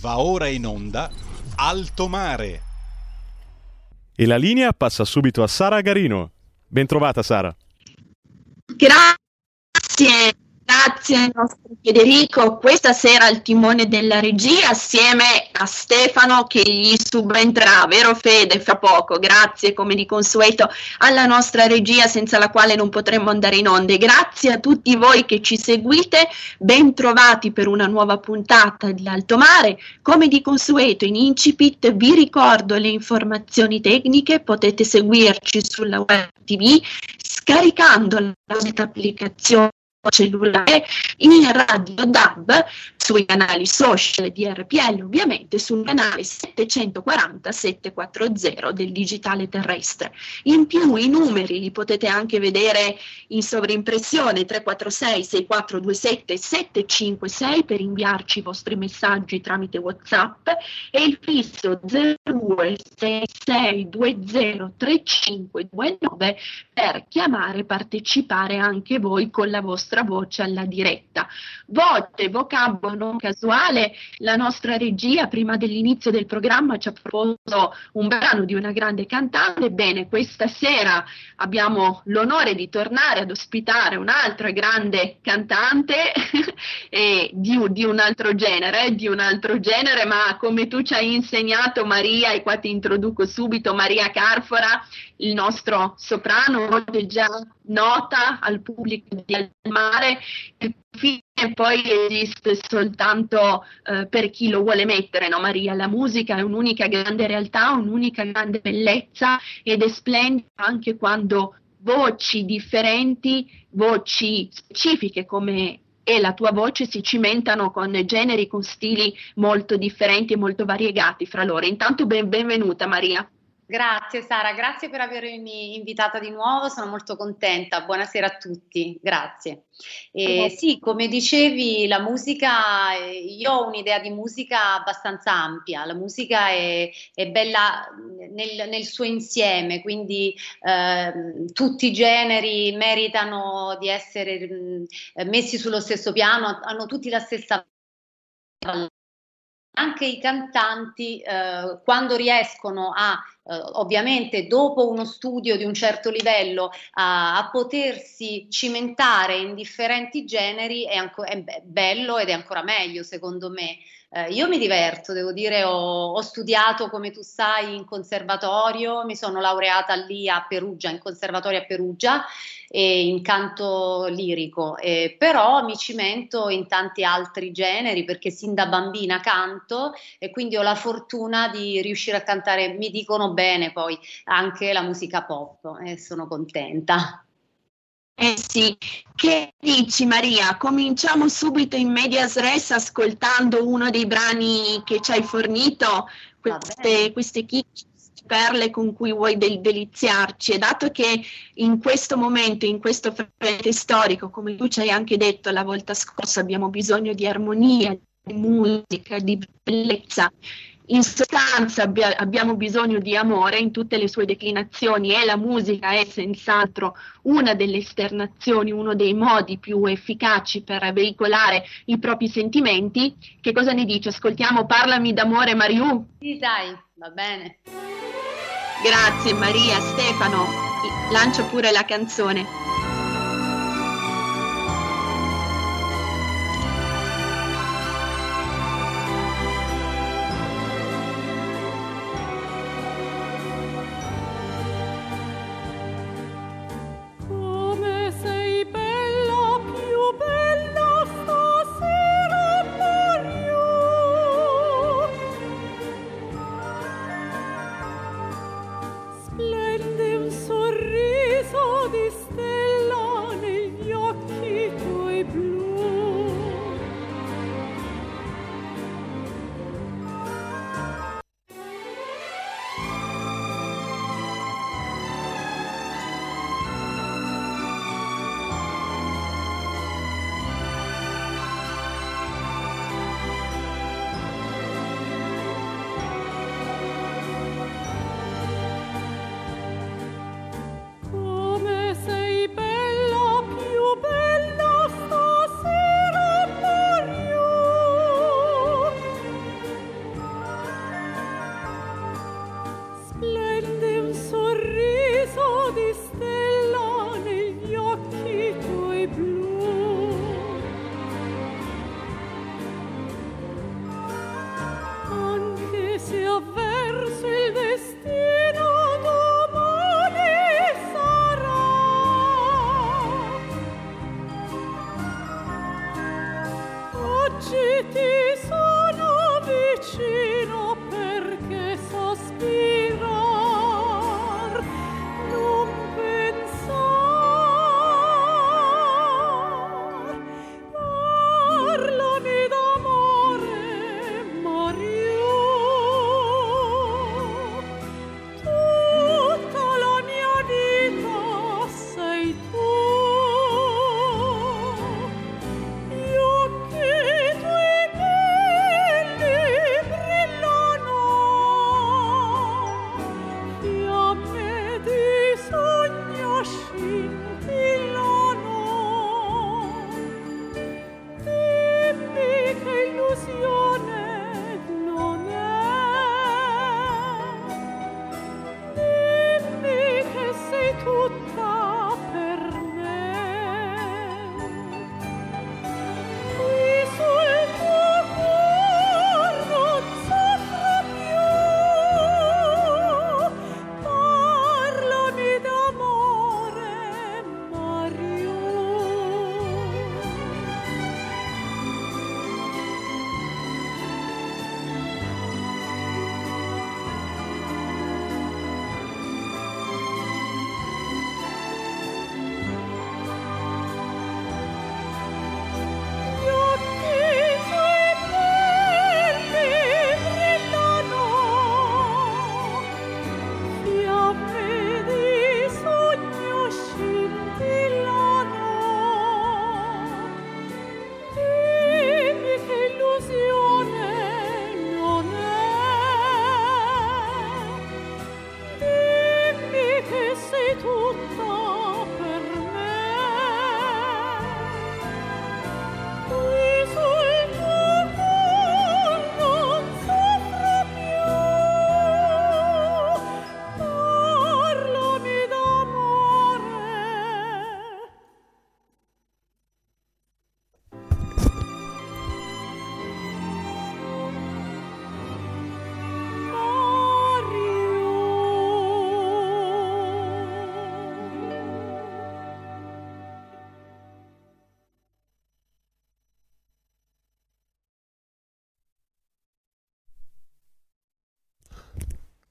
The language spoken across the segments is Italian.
Va ora in onda Alto Mare. E la linea passa subito a Sara Garino. Bentrovata Sara. Grazie. Grazie al nostro Federico, questa sera al timone della regia assieme a Stefano che gli subentrerà, vero Fede, fra poco. Grazie come di consueto alla nostra regia senza la quale non potremmo andare in onde. Grazie a tutti voi che ci seguite, ben trovati per una nuova puntata di Alto Mare. Come di consueto in Incipit vi ricordo le informazioni tecniche, potete seguirci sulla web TV scaricando la applicazione cellulare in radio DAB sui canali social di RPL ovviamente sul canale 740 740 del digitale terrestre in più i numeri li potete anche vedere in sovrimpressione 346 6427 756 per inviarci i vostri messaggi tramite whatsapp e il fisso 0266203529 per chiamare e partecipare anche voi con la vostra voce alla diretta. Voce, vocabolo non casuale, la nostra regia prima dell'inizio del programma ci ha proposto un brano di una grande cantante. Bene, questa sera abbiamo l'onore di tornare ad ospitare un'altra grande cantante di, di, un altro genere, di un altro genere, ma come tu ci hai insegnato Maria, e qua ti introduco subito Maria Carfora, il nostro soprano, già nota al pubblico di Almare, il fine poi esiste soltanto eh, per chi lo vuole mettere, no Maria? La musica è un'unica grande realtà, un'unica grande bellezza ed è splendida anche quando voci differenti, voci specifiche come e la tua voce si cimentano con generi, con stili molto differenti e molto variegati fra loro. Intanto ben, benvenuta Maria. Grazie Sara, grazie per avermi invitata di nuovo, sono molto contenta. Buonasera a tutti, grazie. Eh, sì, come dicevi, la musica, io ho un'idea di musica abbastanza ampia, la musica è, è bella nel, nel, suo insieme, quindi eh, tutti i generi meritano di essere mh, messi sullo stesso piano, hanno tutti la stessa anche i cantanti eh, quando riescono a eh, ovviamente dopo uno studio di un certo livello a, a potersi cimentare in differenti generi è, anco, è bello ed è ancora meglio secondo me. Eh, io mi diverto, devo dire, ho, ho, studiato come tu sai in conservatorio, mi sono laureata lì a Perugia, in conservatorio a Perugia, e in canto lirico, eh, però mi cimento in tanti altri generi perché sin da bambina canto e quindi ho la fortuna di riuscire a cantare, mi dicono bene poi anche la musica pop e sono contenta. Eh sì, che dici Maria? Cominciamo subito in medias res ascoltando uno dei brani che ci hai fornito, queste, queste chicche perle con cui vuoi del- deliziarci. E dato che in questo momento, in questo frente storico, come tu ci hai anche detto la volta scorsa, abbiamo bisogno di armonia, di musica, di bellezza, in sostanza abbia, abbiamo bisogno di amore in tutte le sue declinazioni e la musica è senz'altro una delle esternazioni, uno dei modi più efficaci per veicolare i propri sentimenti. Che cosa ne dici? Ascoltiamo Parlami d'amore Mariù? Sì, dai, va bene. Grazie Maria, Stefano, lancia pure la canzone.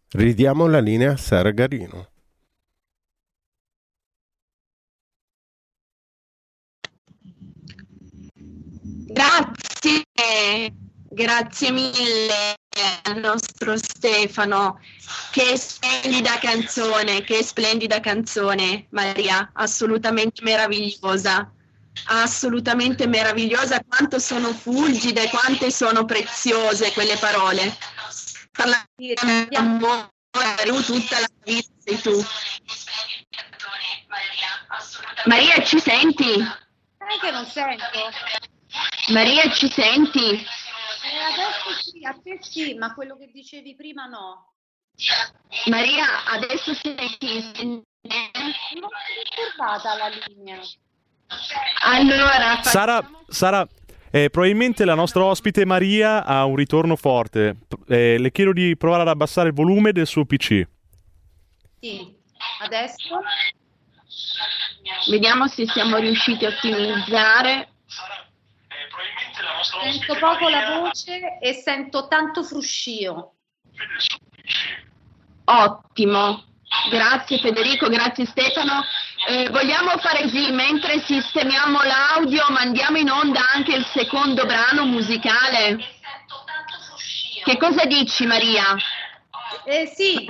Ridiamo la linea a Sara Garino. Grazie, grazie mille al nostro Stefano. Che splendida canzone, che splendida canzone, Maria, assolutamente meravigliosa. Assolutamente meravigliosa, quanto sono fulgide, quante sono preziose quelle parole. Parlare di amore, tutta la vita sei tu. Maria, ci senti? Sai che non sento? Maria, ci senti? Eh, adesso sì, a te sì, ma quello che dicevi prima no. Maria, adesso senti? Non mi ricordata la linea. Allora, Sara, Sara eh, probabilmente la nostra ospite Maria ha un ritorno forte. Eh, le chiedo di provare ad abbassare il volume del suo PC. Sì, adesso? vediamo se siamo riusciti a ottimizzare. Sento poco la voce e sento tanto fruscio. Ottimo, grazie Federico, grazie Stefano. Eh, vogliamo fare così, mentre sistemiamo l'audio, mandiamo in onda anche il secondo brano musicale. Che cosa dici Maria? Eh sì,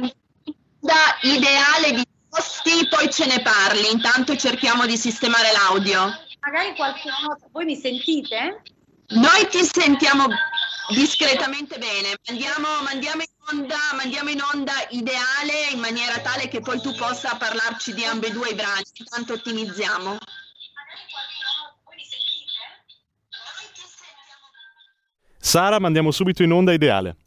Da ideale di posti, poi ce ne parli, intanto cerchiamo di sistemare l'audio. magari qualche nota. Voi mi sentite? Noi ti sentiamo discretamente bene, mandiamo, mandiamo in onda, mandiamo in onda ideale in maniera tale che poi tu possa parlarci di ambedue i brani, intanto ottimizziamo. Sara, mandiamo subito in onda ideale.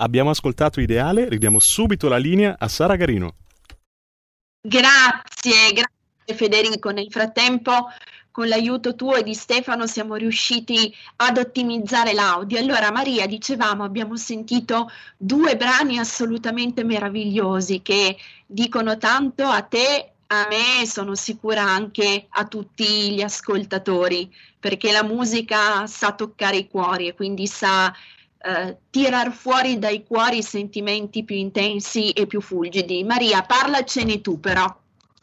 Abbiamo ascoltato Ideale, ridiamo subito la linea a Sara Garino. Grazie, grazie Federico. Nel frattempo, con l'aiuto tuo e di Stefano, siamo riusciti ad ottimizzare l'audio. Allora, Maria, dicevamo, abbiamo sentito due brani assolutamente meravigliosi che dicono tanto a te, a me sono sicura anche a tutti gli ascoltatori, perché la musica sa toccare i cuori e quindi sa eh, tirar fuori dai cuori sentimenti più intensi e più fulgidi. Maria, parlacene tu però.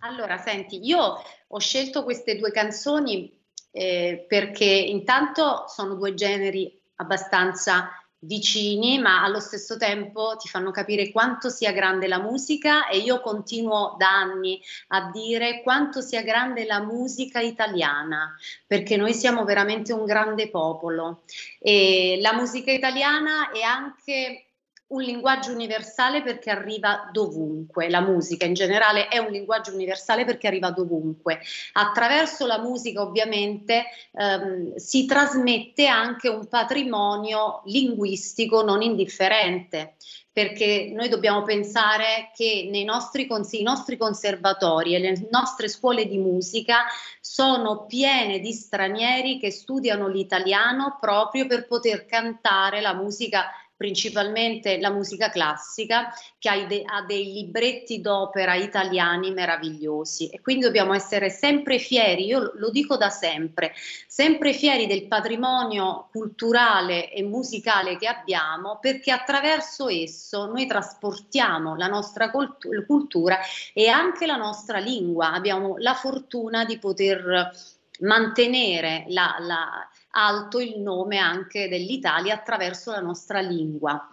Allora, senti, io ho scelto queste due canzoni eh, perché intanto sono due generi abbastanza vicini, ma allo stesso tempo ti fanno capire quanto sia grande la musica e io continuo da anni a dire quanto sia grande la musica italiana, perché noi siamo veramente un grande popolo. E la musica italiana è anche un linguaggio universale perché arriva dovunque, la musica in generale è un linguaggio universale perché arriva dovunque. Attraverso la musica ovviamente ehm, si trasmette anche un patrimonio linguistico non indifferente perché noi dobbiamo pensare che nei nostri, cons- i nostri conservatori e le nostre scuole di musica sono piene di stranieri che studiano l'italiano proprio per poter cantare la musica principalmente la musica classica, che ha, de- ha, dei libretti d'opera italiani meravigliosi. E quindi dobbiamo essere sempre fieri, io lo dico da sempre, sempre fieri del patrimonio culturale e musicale che abbiamo perché attraverso esso noi trasportiamo la nostra cult- cultura e anche la nostra lingua, abbiamo la fortuna di poter mantenere la, la, alto il nome anche dell'Italia attraverso la nostra lingua.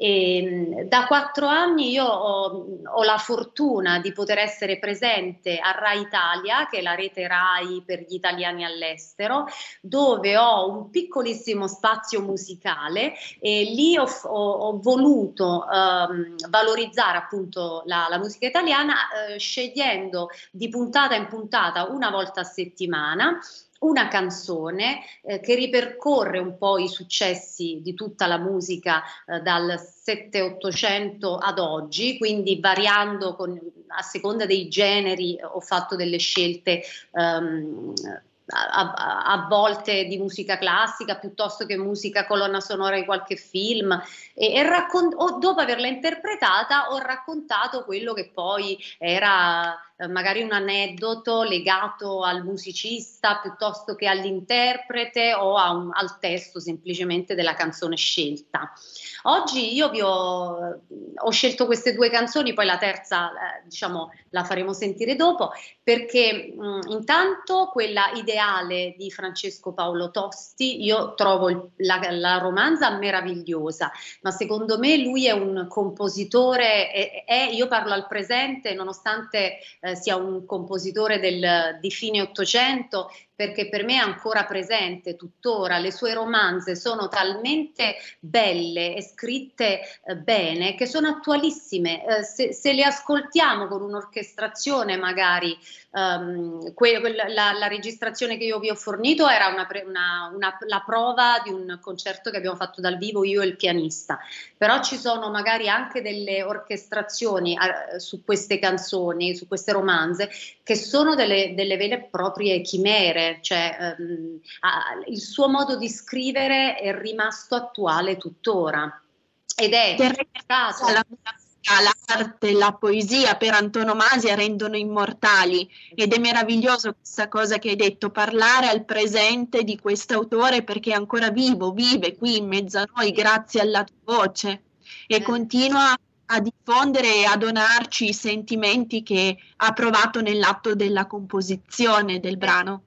E, da quattro anni io ho, ho, la fortuna di poter essere presente a Rai Italia, che è la rete Rai per gli italiani all'estero, dove ho un piccolissimo spazio musicale e lì ho, ho, ho voluto um, valorizzare appunto la, la musica italiana eh, scegliendo di puntata in puntata una volta a settimana una canzone eh, che ripercorre un po' i successi di tutta la musica eh, dal 7-800 ad oggi, quindi variando con, a seconda dei generi ho fatto delle scelte um, a, a, a, volte di musica classica piuttosto che musica colonna sonora di qualche film. E, e raccon- o, dopo averla interpretata ho raccontato quello che poi era eh, magari un aneddoto legato al musicista piuttosto che all'interprete o un, al testo semplicemente della canzone scelta. Oggi io vi ho, ho, scelto queste due canzoni, poi la terza eh, diciamo la faremo sentire dopo, perché mh, intanto quella ideale di Francesco Paolo Tosti, io trovo il, la, la, romanza meravigliosa, ma secondo me lui è un compositore, è, è, io parlo al presente, nonostante eh, sia un compositore del, di fine Ottocento, perché per me è ancora presente tuttora, le sue romanze sono talmente belle e scritte eh, bene che sono attualissime, eh, se, se, le ascoltiamo con un'orchestrazione magari, um, que- la, la, registrazione che io vi ho fornito era una, una, una, la prova di un concerto che abbiamo fatto dal vivo io e il pianista, però ci sono magari anche delle orchestrazioni eh, su queste canzoni, su queste romanze, che sono delle, delle vere e proprie chimere cioè ehm, il suo modo di scrivere è rimasto attuale tuttora ed è stato la l'arte, la poesia per antonomasia rendono immortali ed è meraviglioso questa cosa che hai detto, parlare al presente di questo autore perché è ancora vivo, vive qui in mezzo a noi grazie alla tua voce e eh. continua a diffondere e a donarci i sentimenti che ha provato nell'atto della composizione del brano.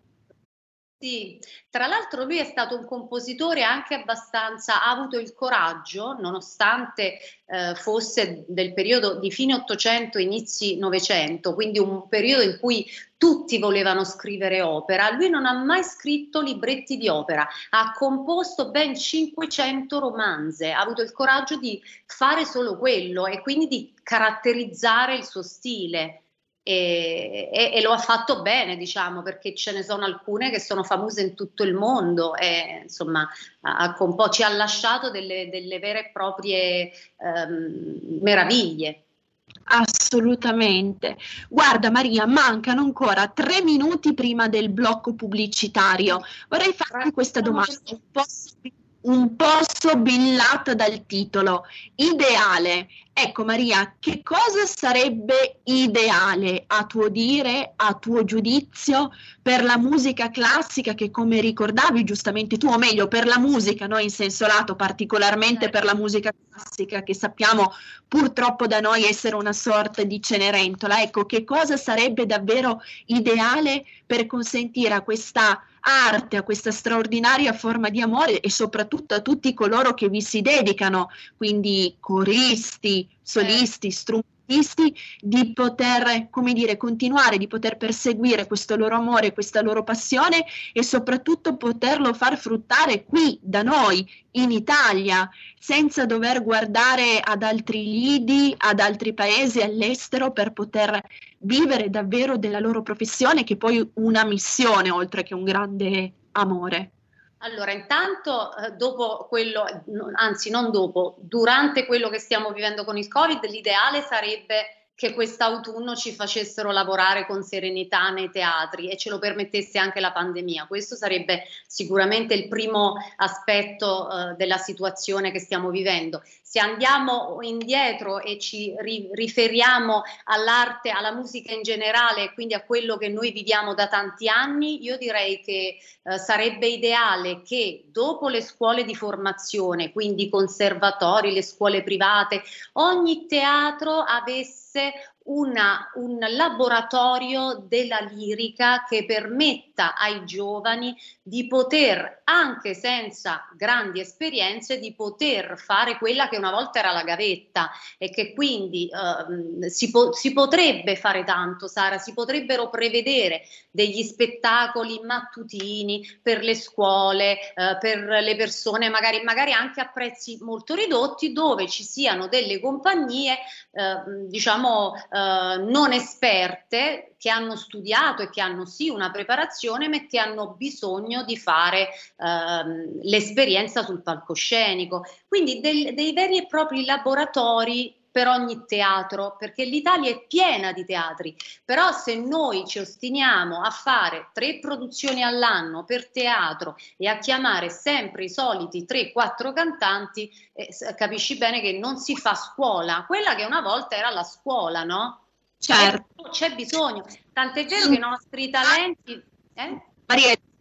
Sì, tra l'altro lui è stato un compositore anche abbastanza, ha avuto il coraggio, nonostante eh, fosse del periodo di fine Ottocento, inizi Novecento, quindi un periodo in cui tutti volevano scrivere opera, lui non ha mai scritto libretti di opera, ha composto ben 500 romanze, ha avuto il coraggio di fare solo quello e quindi di caratterizzare il suo stile e, e, e, lo ha fatto bene, diciamo, perché ce ne sono alcune che sono famose in tutto il mondo e insomma ha, po' ci ha lasciato delle, delle vere e proprie ehm, meraviglie. Assolutamente. Guarda Maria, mancano ancora tre minuti prima del blocco pubblicitario. Vorrei farti questa domanda un po' un po' sobillata dal titolo. Ideale. Ecco Maria, che cosa sarebbe ideale a tuo dire, a tuo giudizio, per la musica classica che come ricordavi giustamente tu, o meglio per la musica, no, in senso lato, particolarmente per la musica classica che sappiamo purtroppo da noi essere una sorta di cenerentola. Ecco, che cosa sarebbe davvero ideale per consentire a questa arte, a questa straordinaria forma di amore e soprattutto a tutti coloro che vi si dedicano, quindi coristi, solisti, strumentisti di poter, come dire, continuare, di poter perseguire questo loro amore, questa loro passione e soprattutto poterlo far fruttare qui da noi in Italia, senza dover guardare ad altri lidi, ad altri paesi all'estero per poter vivere davvero della loro professione, che è poi una missione oltre che un grande amore. Allora, intanto eh, dopo quello, anzi non dopo, durante quello che stiamo vivendo con il Covid, l'ideale sarebbe che quest'autunno ci facessero lavorare con serenità nei teatri e ce lo permettesse anche la pandemia. Questo sarebbe sicuramente il primo aspetto uh, della situazione che stiamo vivendo. Se andiamo indietro e ci ri- riferiamo all'arte, alla musica in generale e quindi a quello che noi viviamo da tanti anni, io direi che uh, sarebbe ideale che dopo le scuole di formazione, quindi i conservatori, le scuole private, ogni teatro avesse una, un laboratorio della lirica che permetta ai giovani di poter, anche senza grandi esperienze, di poter fare quella che una volta era la gavetta e che quindi eh, si, po- si, potrebbe fare tanto, Sara, si potrebbero prevedere degli spettacoli mattutini per le scuole, eh, per le persone, magari, magari, anche a prezzi molto ridotti, dove ci siano delle compagnie, eh, diciamo, eh, non esperte che hanno studiato e che hanno sì una preparazione, ma che hanno bisogno di fare ehm, l'esperienza sul palcoscenico. Quindi del, dei veri e propri laboratori per ogni teatro, perché l'Italia è piena di teatri, però se noi ci ostiniamo a fare tre produzioni all'anno per teatro e a chiamare sempre i soliti 3-4 cantanti, eh, capisci bene che non si fa scuola, quella che una volta era la scuola, no? Certo. C'è bisogno, tant'è vero che i nostri talenti... Eh?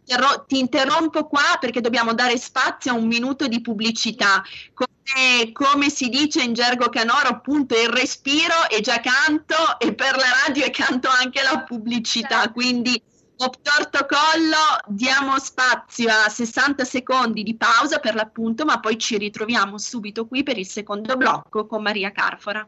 Maria, ti interrompo qua perché dobbiamo dare spazio a un minuto di pubblicità. Come, come, si dice in gergo canoro, appunto il respiro è già canto e per la radio è canto anche la pubblicità. Certo. Quindi torto collo, diamo spazio a 60 secondi di pausa per l'appunto, ma poi ci ritroviamo subito qui per il secondo blocco con Maria Carfora.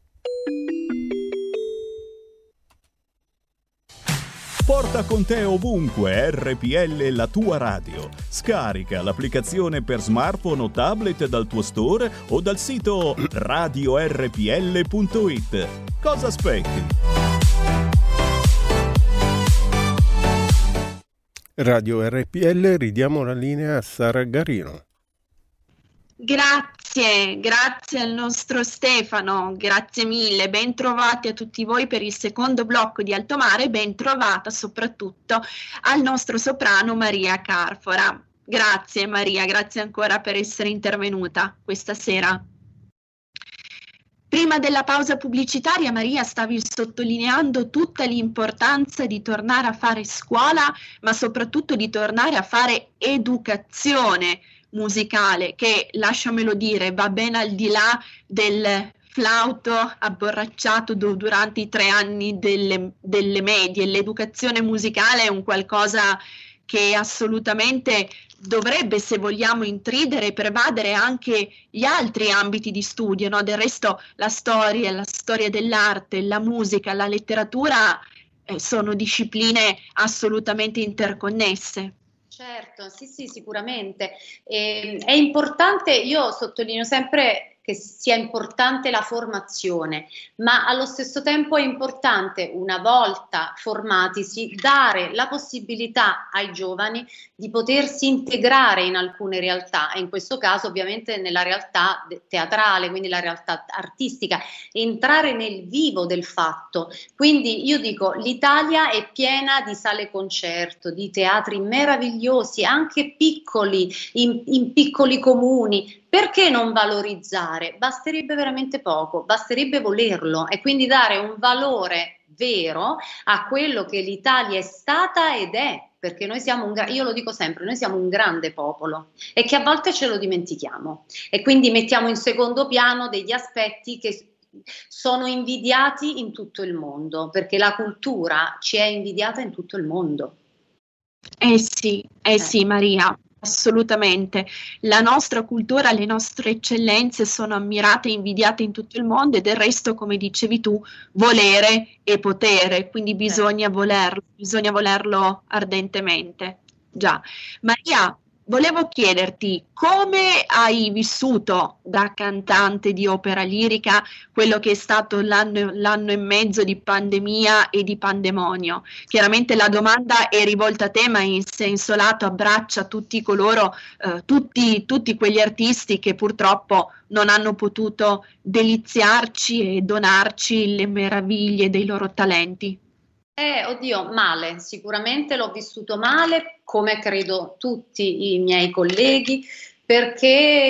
Porta con te ovunque RPL la tua radio. Scarica l'applicazione per smartphone o tablet dal tuo store o dal sito radiorpl.it. Cosa aspetti? Radio RPL, ridiamo la linea a Sara Garino. Grazie, grazie al nostro Stefano, grazie mille, ben trovati a tutti voi per il secondo blocco di Alto Mare, ben trovata soprattutto al nostro soprano Maria Carfora. Grazie Maria, grazie ancora per essere intervenuta questa sera. Prima della pausa pubblicitaria, Maria, stavi sottolineando tutta l'importanza di tornare a fare scuola, ma soprattutto di tornare a fare educazione musicale che, lasciamelo dire, va ben al di là del flauto abborracciato durante i tre anni delle, delle medie. L'educazione musicale è un qualcosa che assolutamente dovrebbe, se vogliamo, intridere e pervadere anche gli altri ambiti di studio. No? Del resto la storia, la storia dell'arte, la musica, la letteratura eh, sono discipline assolutamente interconnesse. Certo, sì, sì, sicuramente. E, è importante, io sottolineo sempre che sia importante la formazione, ma allo stesso tempo è importante, una volta formatisi, dare la possibilità ai giovani di potersi integrare in alcune realtà, e in questo caso ovviamente nella realtà teatrale, quindi la realtà artistica, entrare nel vivo del fatto. Quindi io dico, l'Italia è piena di sale concerto, di teatri meravigliosi, anche piccoli, in, in piccoli comuni, perché non valorizzare? Basterebbe veramente poco, basterebbe volerlo e quindi dare un valore vero a quello che l'Italia è stata ed è, perché noi siamo un io lo dico sempre, noi siamo un grande popolo e che a volte ce lo dimentichiamo e quindi mettiamo in secondo piano degli aspetti che sono invidiati in tutto il mondo, perché la cultura ci è invidiata in tutto il mondo. Eh sì, eh, eh. sì Maria, Assolutamente. La nostra cultura, le nostre eccellenze sono ammirate e invidiate in tutto il mondo e del resto, come dicevi tu, volere e potere, quindi bisogna volerlo, bisogna volerlo ardentemente. Già. Maria, volevo chiederti come hai vissuto da cantante di opera lirica quello che è stato l'anno, l'anno, e mezzo di pandemia e di pandemonio. Chiaramente la domanda è rivolta a te, ma in senso lato abbraccia tutti coloro, eh, tutti, tutti quegli artisti che purtroppo non hanno potuto deliziarci e donarci le meraviglie dei loro talenti. Eh, oddio, male, sicuramente l'ho vissuto male, come credo tutti i miei colleghi, perché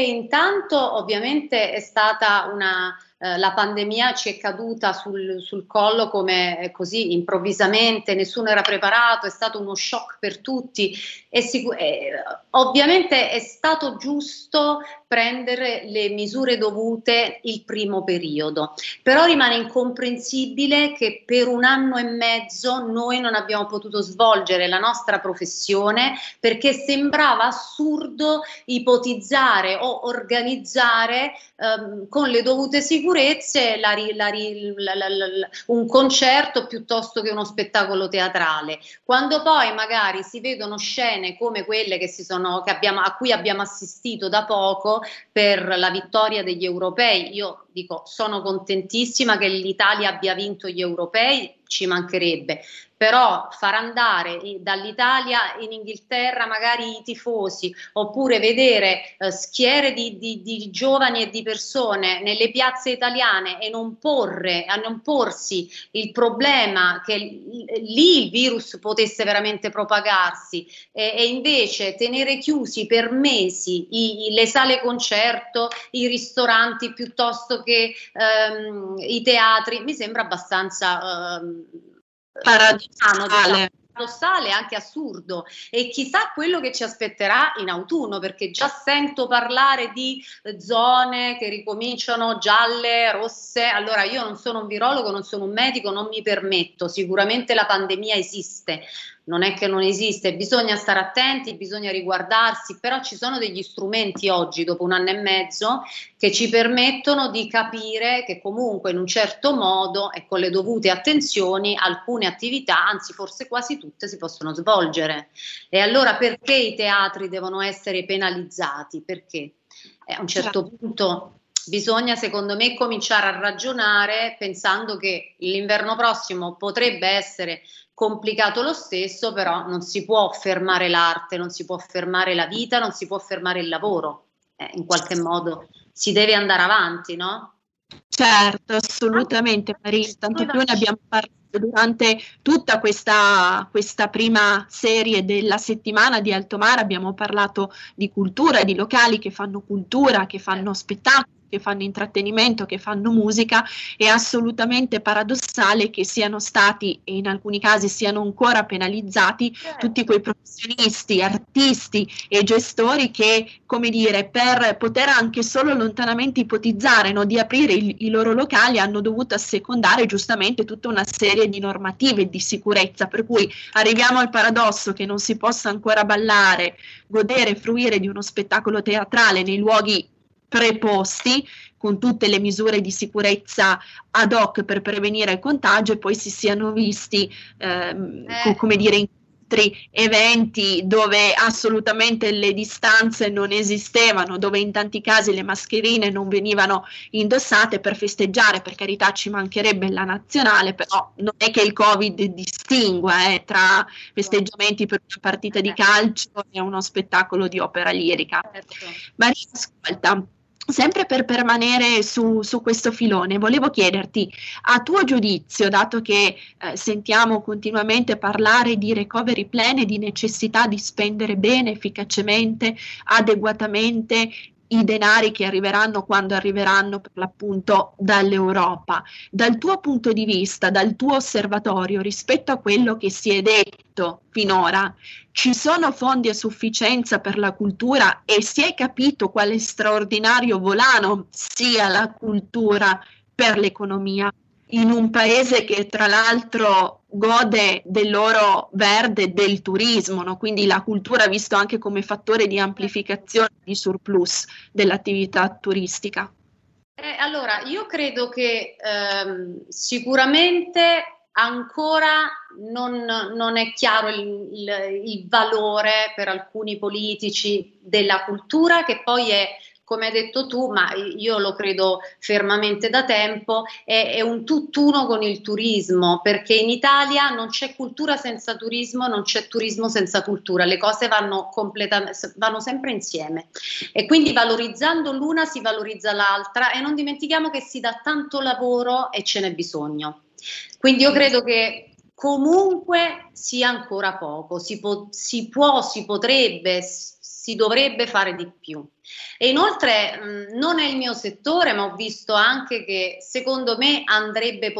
intanto ovviamente è stata una eh, la pandemia ci è caduta sul, sul collo come eh, così improvvisamente, nessuno era preparato, è stato uno shock per tutti. E sic- eh, ovviamente è stato giusto prendere le misure dovute il primo periodo, però rimane incomprensibile che per un anno e mezzo noi non abbiamo potuto svolgere la nostra professione perché sembrava assurdo ipotizzare o organizzare ehm, con le dovute sicurezze la, la, la, un concerto piuttosto che uno spettacolo teatrale. Quando poi magari si vedono scene come quelle che sono, che abbiamo, a cui abbiamo assistito da poco per la vittoria degli europei, io dico sono contentissima che l'Italia abbia vinto gli europei, ci mancherebbe, però far andare dall'Italia in Inghilterra magari i tifosi oppure vedere eh, schiere di, di, di, giovani e di persone nelle piazze italiane e non porre, a non porsi il problema che lì il virus potesse veramente propagarsi e, e invece tenere chiusi per mesi i, i, le sale concerto, i ristoranti piuttosto che ehm, i teatri, mi sembra abbastanza... Ehm, paradossale. paradossale, anche assurdo. E chissà quello che ci aspetterà in autunno perché già sento parlare di zone che ricominciano gialle, rosse, allora io non sono un virologo, non sono un medico, non mi permetto, sicuramente la pandemia esiste, non è che non esiste, bisogna stare attenti, bisogna riguardarsi, però ci sono degli strumenti oggi, dopo un anno e mezzo, che ci permettono di capire che comunque in un certo modo e con le dovute attenzioni alcune attività, anzi forse quasi tutte, si possono svolgere. E allora perché i teatri devono essere penalizzati? Perché? Eh, a un certo certo. punto bisogna secondo me cominciare a ragionare pensando che l'inverno prossimo potrebbe essere complicato lo stesso, però non si può fermare l'arte, non si può fermare la vita, non si può fermare il lavoro. eh, in qualche modo si deve andare avanti, no? Certo, assolutamente Maria, tanto più ne abbiamo parlato durante tutta questa, questa, prima serie della settimana di Alto Mare, abbiamo parlato di cultura, di locali che fanno cultura, che fanno spettacolo che fanno intrattenimento, che fanno musica, è assolutamente paradossale che siano stati e in alcuni casi siano ancora penalizzati certo. tutti quei professionisti, artisti e gestori che, come dire, per poter anche solo lontanamente ipotizzare no, di aprire il, i loro locali hanno dovuto assecondare giustamente tutta una serie di normative di sicurezza, per cui arriviamo al paradosso che non si possa ancora ballare, godere, fruire di uno spettacolo teatrale nei luoghi preposti con tutte le misure di sicurezza ad hoc per prevenire il contagio e poi si siano visti, ehm, eh. come dire, in eventi dove assolutamente le distanze non esistevano, dove in tanti casi le mascherine non venivano indossate per festeggiare, per carità ci mancherebbe la nazionale, però non è che il Covid distingua eh, tra festeggiamenti per una partita di calcio e uno spettacolo di opera lirica. Certo. Maria, ascolta. Sempre per permanere su, su, questo filone, volevo chiederti, a tuo giudizio, dato che eh, sentiamo continuamente parlare di recovery plan e di necessità di spendere bene, efficacemente, adeguatamente i denari che arriveranno quando arriveranno per l'appunto dall'Europa. Dal tuo punto di vista, dal tuo osservatorio, rispetto a quello che si è detto finora, ci sono fondi a sufficienza per la cultura e si è capito quale straordinario volano sia la cultura per l'economia in un paese che tra l'altro gode del loro verde del turismo, no? quindi la cultura visto anche come fattore di amplificazione di surplus dell'attività turistica. Eh, allora, io credo che ehm, sicuramente ancora non, non, è chiaro il, il, il valore per alcuni politici della cultura, che poi è come hai detto tu, ma io lo credo fermamente da tempo, è, è, un tutt'uno con il turismo, perché in Italia non c'è cultura senza turismo, non c'è turismo senza cultura, le cose vanno, vanno sempre insieme e quindi valorizzando l'una si valorizza l'altra e non dimentichiamo che si dà tanto lavoro e ce n'è bisogno. Quindi io credo che comunque sia ancora poco, si, po- si può, si potrebbe, si dovrebbe fare di più. E inoltre non è il mio settore, ma ho visto anche che secondo me andrebbe,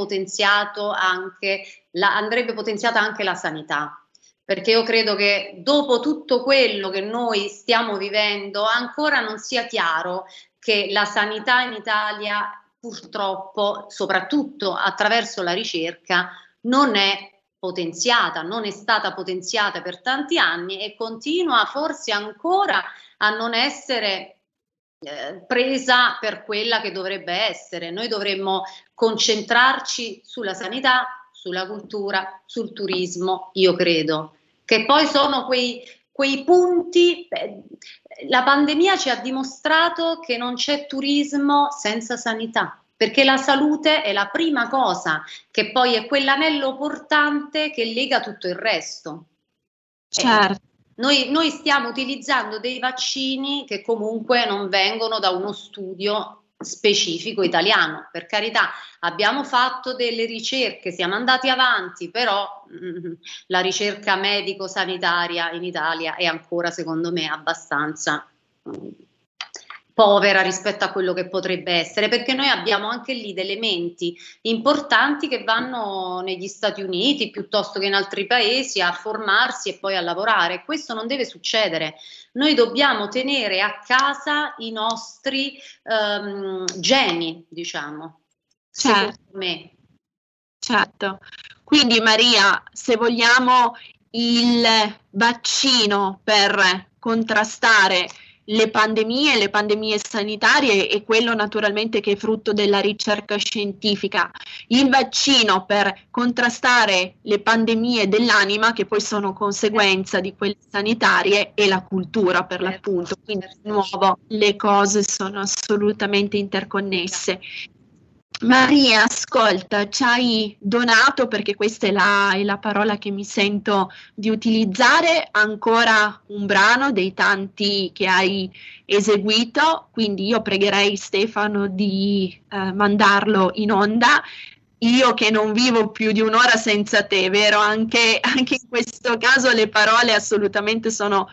anche la, andrebbe potenziata anche la sanità. Perché io credo che dopo tutto quello che noi stiamo vivendo ancora non sia chiaro che la sanità in Italia purtroppo, soprattutto attraverso la ricerca, non è potenziata, non è stata potenziata per tanti anni e continua forse ancora a non essere eh, presa per quella che dovrebbe essere. Noi dovremmo concentrarci sulla sanità, sulla cultura, sul turismo, io credo, che poi sono quei, quei punti. La pandemia ci ha dimostrato che non c'è turismo senza sanità perché la salute è la prima cosa, che poi è quell'anello portante che lega tutto il resto. Certo. Noi, noi, stiamo utilizzando dei vaccini che comunque non vengono da uno studio specifico italiano. Per carità, abbiamo fatto delle ricerche, siamo andati avanti, però mm, la ricerca medico-sanitaria in Italia è ancora, secondo me, abbastanza mm, povera rispetto a quello che potrebbe essere, perché noi abbiamo anche lì dei elementi importanti che vanno negli Stati Uniti piuttosto che in altri paesi a formarsi e poi a lavorare. Questo non deve succedere. Noi dobbiamo tenere a casa i nostri um, geni, diciamo, certo. secondo me. Certo. Quindi Maria, se vogliamo il vaccino per contrastare le pandemie, le pandemie sanitarie e quello naturalmente che è frutto della ricerca scientifica. Il vaccino per contrastare le pandemie dell'anima, che poi sono conseguenza di quelle sanitarie, e la cultura per l'appunto. Quindi di nuovo le cose sono assolutamente interconnesse. Maria, ascolta, ci hai donato, perché questa è la, è la, parola che mi sento di utilizzare, ancora un brano dei tanti che hai eseguito, quindi io pregherei Stefano di eh, mandarlo in onda. Io che non vivo più di un'ora senza te, vero? Anche, anche in questo caso le parole assolutamente sono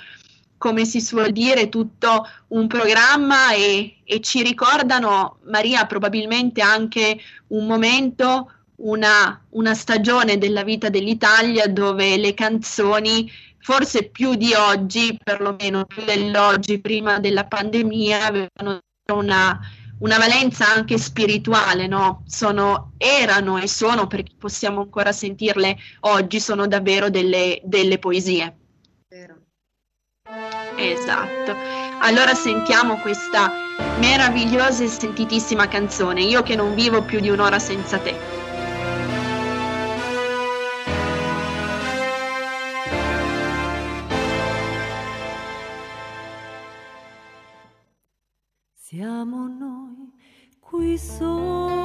come si suol dire, tutto un programma e, e, ci ricordano, Maria, probabilmente anche un momento, una, una stagione della vita dell'Italia dove le canzoni, forse più di oggi, perlomeno più dell'oggi, prima della pandemia, avevano una, una valenza anche spirituale, no? Sono, erano e sono, perché possiamo ancora sentirle oggi, sono davvero delle, delle poesie. Esatto. Allora sentiamo questa meravigliosa e sentitissima canzone, Io che non vivo più di un'ora senza te. Siamo noi qui soli.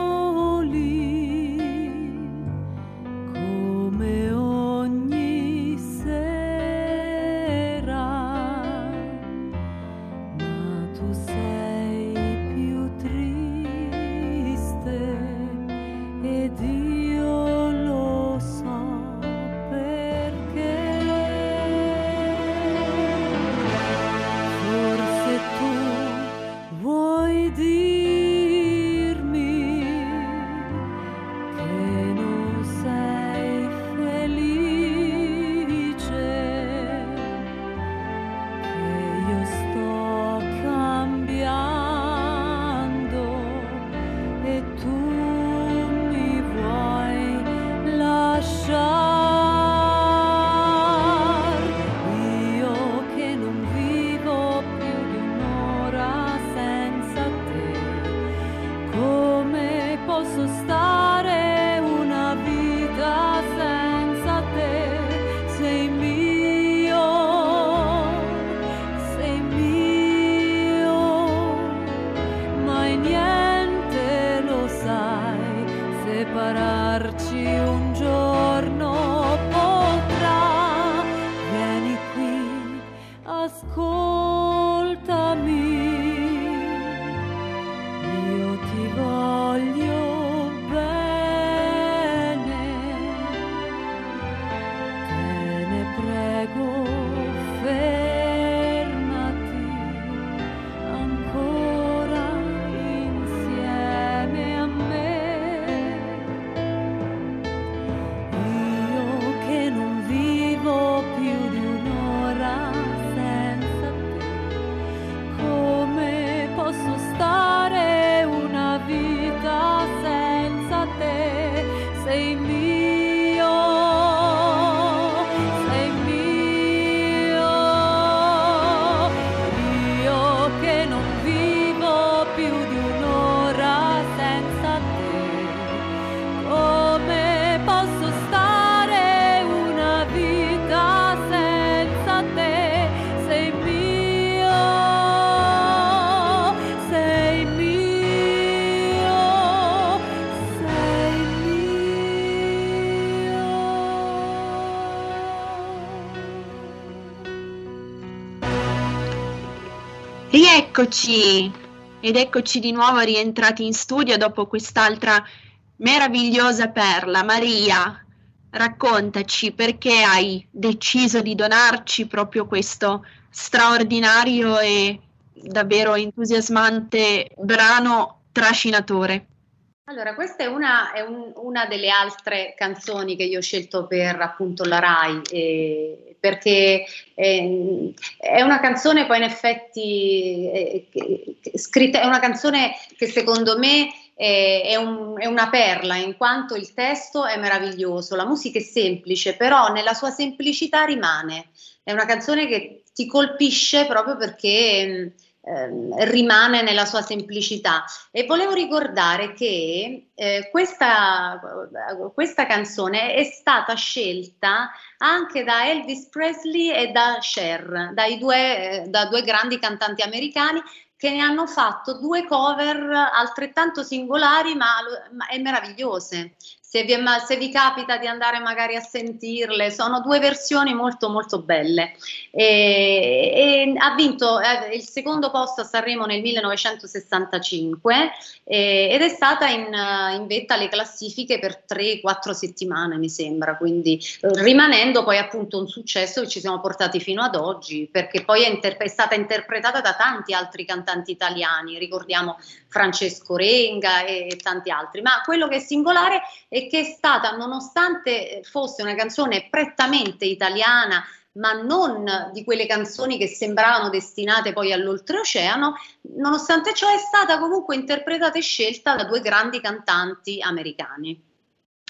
Eccoci, ed eccoci di nuovo rientrati in studio dopo quest'altra meravigliosa perla. Maria, raccontaci perché hai deciso di donarci proprio questo straordinario e davvero entusiasmante brano trascinatore. Allora, questa è, una, è un, una, delle altre canzoni che io ho scelto per appunto la RAI, eh, perché eh, è una canzone poi in effetti eh, scritta, è una canzone che secondo me è, un, è, una perla in quanto il testo è meraviglioso, la musica è semplice, però nella sua semplicità rimane. È una canzone che ti colpisce proprio perché eh, rimane nella sua semplicità. E volevo ricordare che eh, questa, questa, canzone è stata scelta anche da Elvis Presley e da Cher, due, eh, da due grandi cantanti americani che ne hanno fatto due cover altrettanto singolari ma, ma è meravigliose se vi, se vi, capita di andare magari a sentirle, sono due versioni molto molto belle. E, e ha vinto eh, il secondo posto a Sanremo nel 1965 eh, ed è stata in, in, vetta alle classifiche per 3-4 settimane mi sembra, quindi eh, rimanendo poi appunto un successo che ci siamo portati fino ad oggi, perché poi è, inter- è stata interpretata da tanti altri cantanti italiani, ricordiamo Francesco Renga e tanti altri, ma quello che è singolare è che è stata, nonostante fosse una canzone prettamente italiana, ma non di quelle canzoni che sembravano destinate poi all'oltreoceano, nonostante ciò è stata comunque interpretata e scelta da due grandi cantanti americani.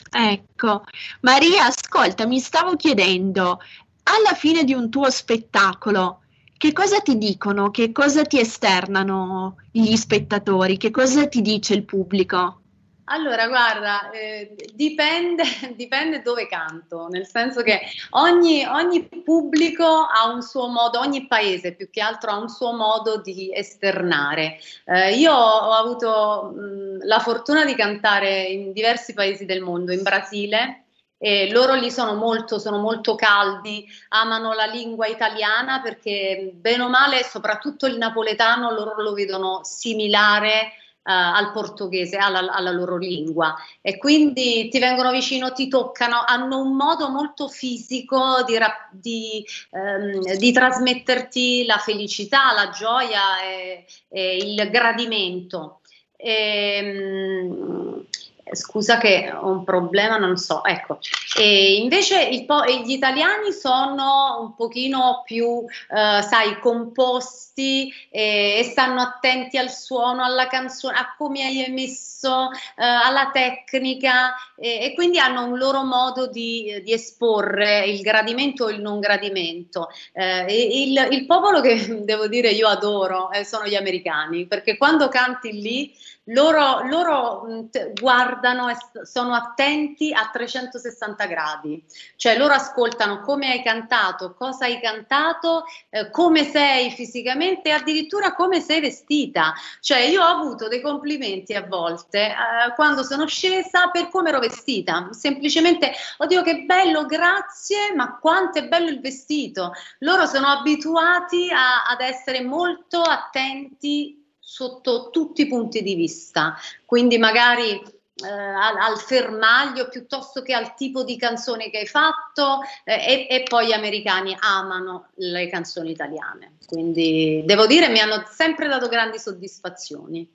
Ecco, Maria, ascolta, mi stavo chiedendo, alla fine di un tuo spettacolo, che cosa ti dicono, che cosa ti esternano gli spettatori, che cosa ti dice il pubblico? Allora, guarda, eh, dipende, dipende, dove canto, nel senso che ogni, ogni, pubblico ha un suo modo, ogni paese più che altro ha un suo modo di esternare. Eh, io ho avuto mh, la fortuna di cantare in diversi paesi del mondo, in Brasile, e loro lì sono molto, sono molto caldi, amano la lingua italiana perché bene o male, soprattutto il napoletano, loro lo vedono similare al portoghese, alla, alla, loro lingua e quindi ti vengono vicino, ti toccano, hanno un modo molto fisico di, di, um, di trasmetterti la felicità, la gioia e, e il gradimento. E, um, scusa che ho un problema, non so, ecco. E invece po- gli italiani sono un pochino più, eh, sai, composti e, e, stanno attenti al suono, alla canzone, a come hai emesso, eh, alla tecnica e, e, quindi hanno un loro modo di, di, esporre il gradimento o il non gradimento. Eh, il, il, popolo che devo dire io adoro eh, sono gli americani, perché quando canti lì loro, loro guardano e sono attenti a 360 gradi, cioè loro ascoltano come hai cantato, cosa hai cantato, eh, come sei fisicamente e addirittura come sei vestita. Cioè io ho avuto dei complimenti a volte eh, quando sono scesa per come ero vestita, semplicemente, oddio che bello, grazie, ma quanto è bello il vestito. Loro sono abituati a, ad essere molto attenti sotto tutti i punti di vista, quindi magari eh, al, al, fermaglio piuttosto che al tipo di canzone che hai fatto eh, e, e, poi gli americani amano le canzoni italiane, quindi devo dire mi hanno sempre dato grandi soddisfazioni.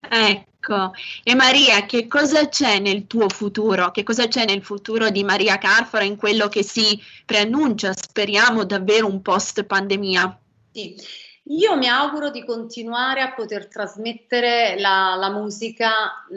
Ecco, e Maria, che cosa c'è nel tuo futuro? Che cosa c'è nel futuro di Maria Carfora in quello che si preannuncia, speriamo davvero un post pandemia? Sì. Io mi auguro di continuare a poter trasmettere la, la musica mh,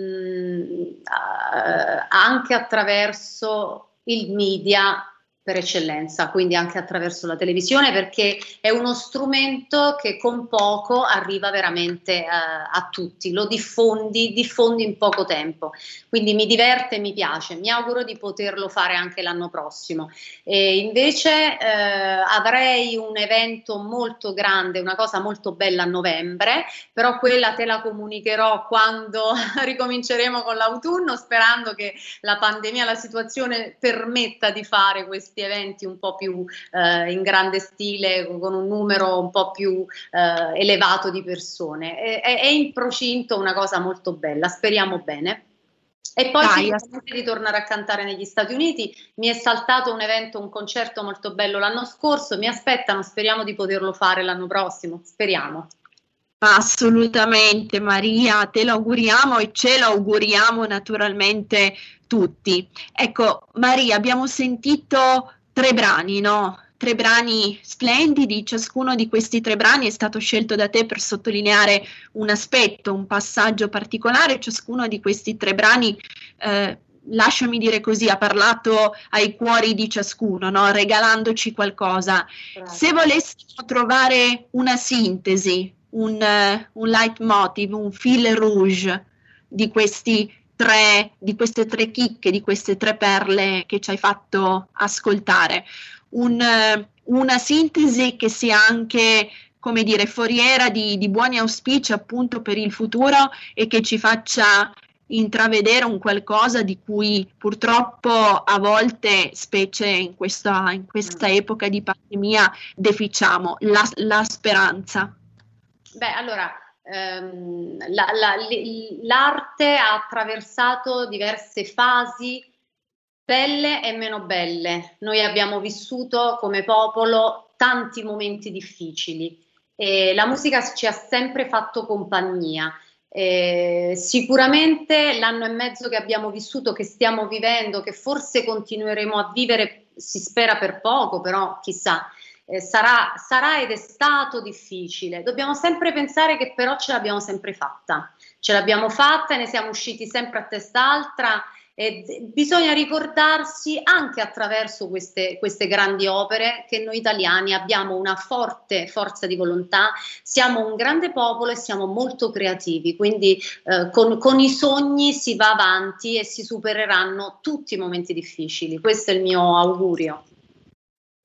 uh, anche attraverso il media per eccellenza, quindi anche attraverso la televisione, perché è uno strumento che con poco arriva veramente eh, a tutti, lo diffondi, diffondi in poco tempo. Quindi mi diverte, mi piace, mi auguro di poterlo fare anche l'anno prossimo. E invece eh, avrei un evento molto grande, una cosa molto bella a novembre, però quella te la comunicherò quando ricominceremo con l'autunno, sperando che la pandemia, la situazione permetta di fare questo questi eventi un po' più eh, in grande stile, con un numero un po' più eh, elevato di persone. È, è, in procinto una cosa molto bella, speriamo bene. E poi Dai, sicuramente di tornare a cantare negli Stati Uniti. Mi è saltato un evento, un concerto molto bello l'anno scorso. Mi aspettano, speriamo di poterlo fare l'anno prossimo. Speriamo. Assolutamente Maria, te lo auguriamo e ce lo auguriamo naturalmente tutti. Ecco, Maria, abbiamo sentito tre brani, no? Tre brani splendidi, ciascuno di questi tre brani è stato scelto da te per sottolineare un aspetto, un passaggio particolare, ciascuno di questi tre brani eh, lasciami dire così, ha parlato ai cuori di ciascuno, no? regalandoci qualcosa. Grazie. Se volessimo trovare una sintesi, un, uh, un leitmotiv, un fil rouge di questi tre, di queste tre chicche, di queste tre perle che ci hai fatto ascoltare. Un, una sintesi che sia anche come dire, foriera di, di buoni auspici appunto per il futuro e che ci faccia intravedere un qualcosa di cui purtroppo a volte, specie in questa, in questa mm. epoca di pandemia, deficiamo, la, la speranza. Beh, allora, ehm, la, la, l'arte ha attraversato diverse fasi, belle e meno belle. Noi abbiamo vissuto come popolo tanti momenti difficili e la musica ci ha sempre fatto compagnia. Eh, sicuramente l'anno e mezzo che abbiamo vissuto, che stiamo vivendo, che forse continueremo a vivere, si spera per poco, però chissà, eh, sarà, sarà ed è stato difficile. Dobbiamo sempre pensare che però ce l'abbiamo sempre fatta, ce l'abbiamo fatta e ne siamo usciti sempre a testa alta e bisogna ricordarsi anche attraverso queste, queste, grandi opere che noi italiani abbiamo una forte forza di volontà, siamo un grande popolo e siamo molto creativi, quindi eh, con, con i sogni si va avanti e si supereranno tutti i momenti difficili. Questo è il mio augurio.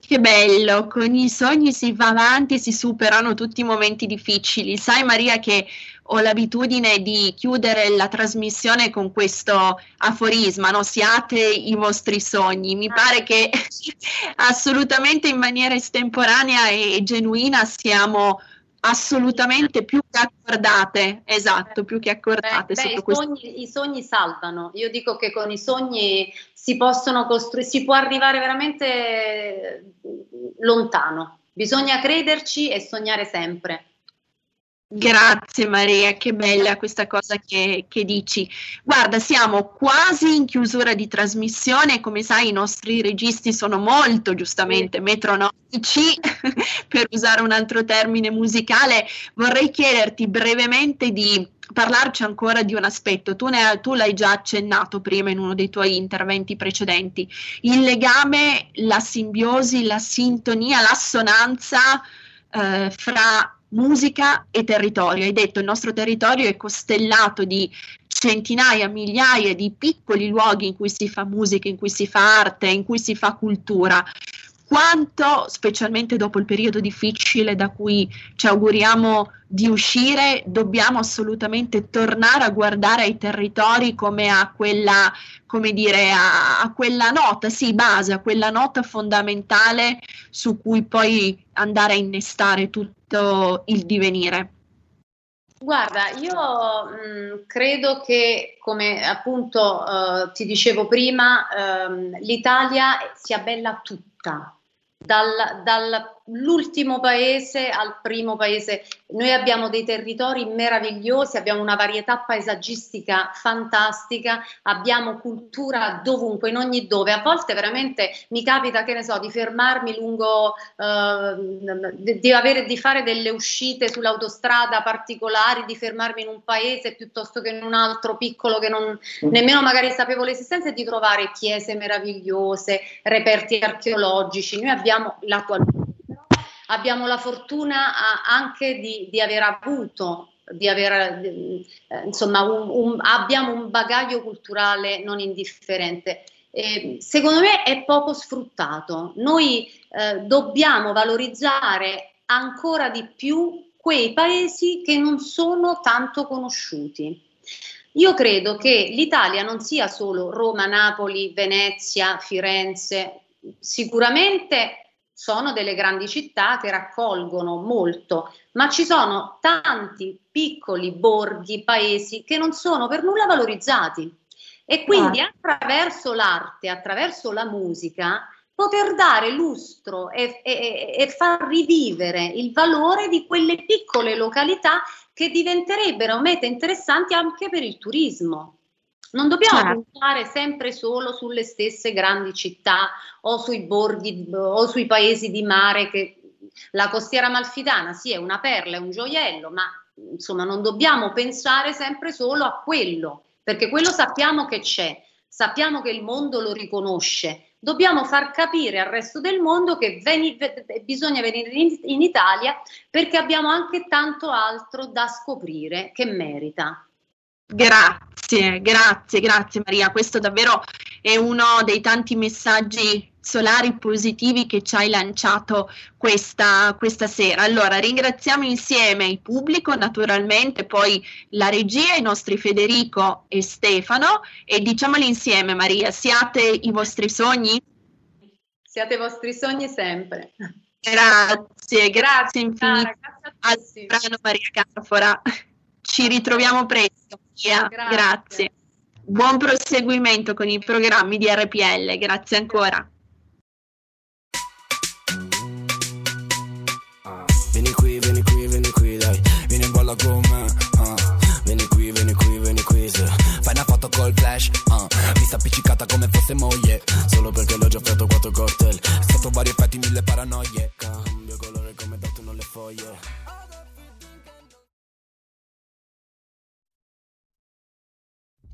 Che bello, con i sogni si va avanti si superano tutti i momenti difficili. Sai Maria che ho l'abitudine di chiudere la trasmissione con questo aforisma, no? siate i vostri sogni. Mi pare che assolutamente in maniera estemporanea e genuina siamo assolutamente più che accordate, esatto, più che accordate. Beh, beh, i, sogni, I sogni salvano, io dico che con i sogni si possono costruire, si può arrivare veramente lontano, bisogna crederci e sognare sempre. Grazie Maria, che bella questa cosa che, che, dici. Guarda, siamo quasi in chiusura di trasmissione, come sai i nostri registi sono molto giustamente metronomici, per usare un altro termine musicale. Vorrei chiederti brevemente di parlarci ancora di un aspetto. Tu, ne, tu l'hai già accennato prima in uno dei tuoi interventi precedenti. Il legame, la simbiosi, la sintonia, l'assonanza eh, fra musica e territorio. Hai detto il nostro territorio è costellato di centinaia, migliaia di piccoli luoghi in cui si fa musica, in cui si fa arte, in cui si fa cultura quanto, specialmente dopo il periodo difficile da cui ci auguriamo di uscire, dobbiamo assolutamente tornare a guardare ai territori come a quella, come dire, a, a quella nota, sì, base, a quella nota fondamentale su cui poi andare a innestare tutto il divenire. Guarda, io mh, mm, credo che, come appunto uh, ti dicevo prima, uh, l'Italia sia bella tutta, dal, dall'ultimo paese al primo paese. Noi abbiamo dei territori meravigliosi, abbiamo una varietà paesaggistica fantastica, abbiamo cultura dovunque, in ogni dove. A volte veramente mi capita, che ne so, di fermarmi lungo, eh, di, avere, di fare delle uscite sull'autostrada particolari, di fermarmi in un paese piuttosto che in un altro piccolo che non, mm. nemmeno magari sapevo l'esistenza e di trovare chiese meravigliose, reperti archeologici. Noi abbiamo la qualità abbiamo la fortuna anche di, di aver avuto di aver, eh, insomma, un, un, abbiamo un bagaglio culturale non indifferente. Secondo me è poco sfruttato. Noi eh, dobbiamo valorizzare ancora di più quei paesi che non sono tanto conosciuti. Io credo che l'Italia non sia solo Roma, Napoli, Venezia, Firenze, sicuramente sono delle grandi città che raccolgono molto, ma ci sono tanti piccoli borghi, paesi che non sono per nulla valorizzati. E quindi attraverso l'arte, attraverso la musica, poter dare lustro e, e, e, far rivivere il valore di quelle piccole località che diventerebbero mete interessanti anche per il turismo. Non dobbiamo certo. puntare sempre solo sulle stesse grandi città o sui borghi o sui paesi di mare che la costiera malfitana sì è una perla, è un gioiello, ma insomma non dobbiamo pensare sempre solo a quello, perché quello sappiamo che c'è, sappiamo che il mondo lo riconosce. Dobbiamo far capire al resto del mondo che veni, bisogna venire in, in Italia perché abbiamo anche tanto altro da scoprire che merita. Grazie, grazie, grazie Maria. Questo davvero è uno dei tanti messaggi solari positivi che ci hai lanciato questa, questa sera. Allora, ringraziamo insieme il pubblico, naturalmente, poi la regia, i nostri Federico e Stefano e diciamoli insieme, Maria, siate i vostri sogni? Siate i vostri sogni sempre. Grazie, grazie infinite al brano Maria Carfora. Ci ritroviamo presto. Grazie. grazie. Buon proseguimento con i programmi di RPL. Grazie ancora. Vieni qui, vieni qui, vieni qui, dai, vieni in bolla con me. Uh. Vieni qui, vieni qui, vieni qui, se fai una foto col flash. Uh. Mi sta appiccicata come fosse moglie, solo perché l'ho già fatto quattro cocktail. Sotto vari effetti, mille paranoie.